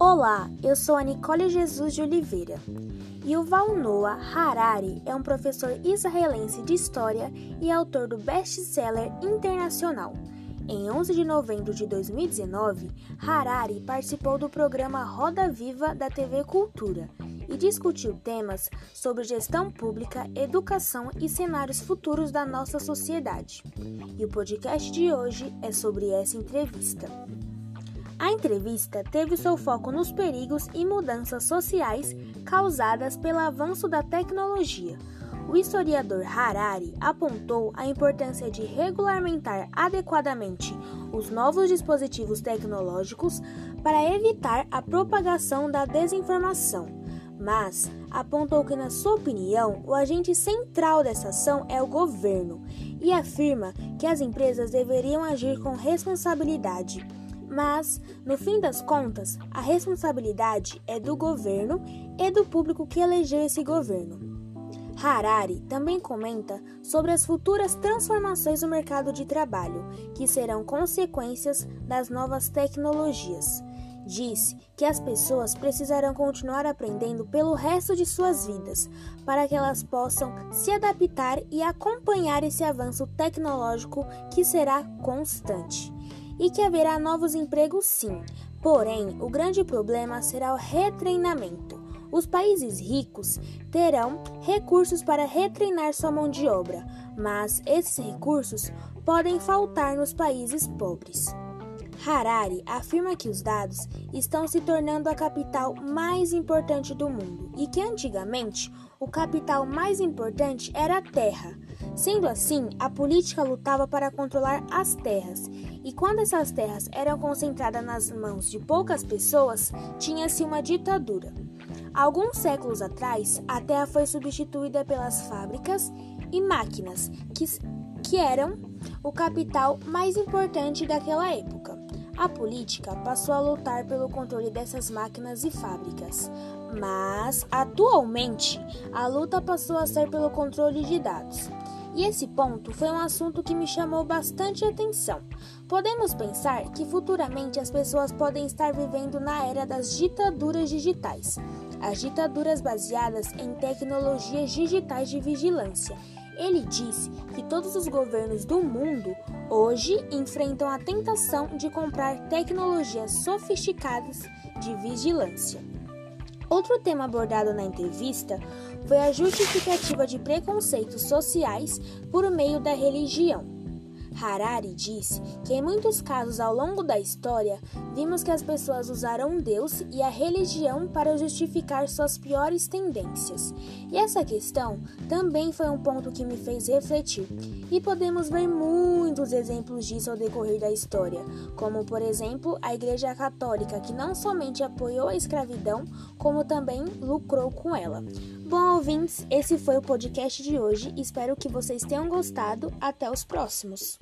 Olá, eu sou a Nicole Jesus de Oliveira. Yuval Noah Harari é um professor israelense de história e autor do best-seller internacional. Em 11 de novembro de 2019, Harari participou do programa Roda Viva da TV Cultura e discutiu temas sobre gestão pública, educação e cenários futuros da nossa sociedade. E o podcast de hoje é sobre essa entrevista. A entrevista teve seu foco nos perigos e mudanças sociais causadas pelo avanço da tecnologia. O historiador Harari apontou a importância de regulamentar adequadamente os novos dispositivos tecnológicos para evitar a propagação da desinformação, mas apontou que, na sua opinião, o agente central dessa ação é o governo e afirma que as empresas deveriam agir com responsabilidade mas, no fim das contas, a responsabilidade é do governo e do público que elegeu esse governo. Harari também comenta sobre as futuras transformações no mercado de trabalho, que serão consequências das novas tecnologias. Diz que as pessoas precisarão continuar aprendendo pelo resto de suas vidas, para que elas possam se adaptar e acompanhar esse avanço tecnológico que será constante e que haverá novos empregos sim. Porém, o grande problema será o retreinamento. Os países ricos terão recursos para retreinar sua mão de obra, mas esses recursos podem faltar nos países pobres. Harari afirma que os dados estão se tornando a capital mais importante do mundo e que antigamente o capital mais importante era a terra. Sendo assim, a política lutava para controlar as terras, e quando essas terras eram concentradas nas mãos de poucas pessoas, tinha-se uma ditadura. Alguns séculos atrás, a terra foi substituída pelas fábricas e máquinas, que, que eram o capital mais importante daquela época. A política passou a lutar pelo controle dessas máquinas e fábricas, mas atualmente a luta passou a ser pelo controle de dados. E esse ponto foi um assunto que me chamou bastante atenção. Podemos pensar que futuramente as pessoas podem estar vivendo na era das ditaduras digitais, as ditaduras baseadas em tecnologias digitais de vigilância. Ele disse que todos os governos do mundo hoje enfrentam a tentação de comprar tecnologias sofisticadas de vigilância. Outro tema abordado na entrevista foi a justificativa de preconceitos sociais por meio da religião. Harari disse que em muitos casos ao longo da história vimos que as pessoas usaram Deus e a religião para justificar suas piores tendências. E essa questão também foi um ponto que me fez refletir. E podemos ver muitos exemplos disso ao decorrer da história, como por exemplo a Igreja Católica, que não somente apoiou a escravidão, como também lucrou com ela. Bom, ouvintes, esse foi o podcast de hoje. Espero que vocês tenham gostado. Até os próximos.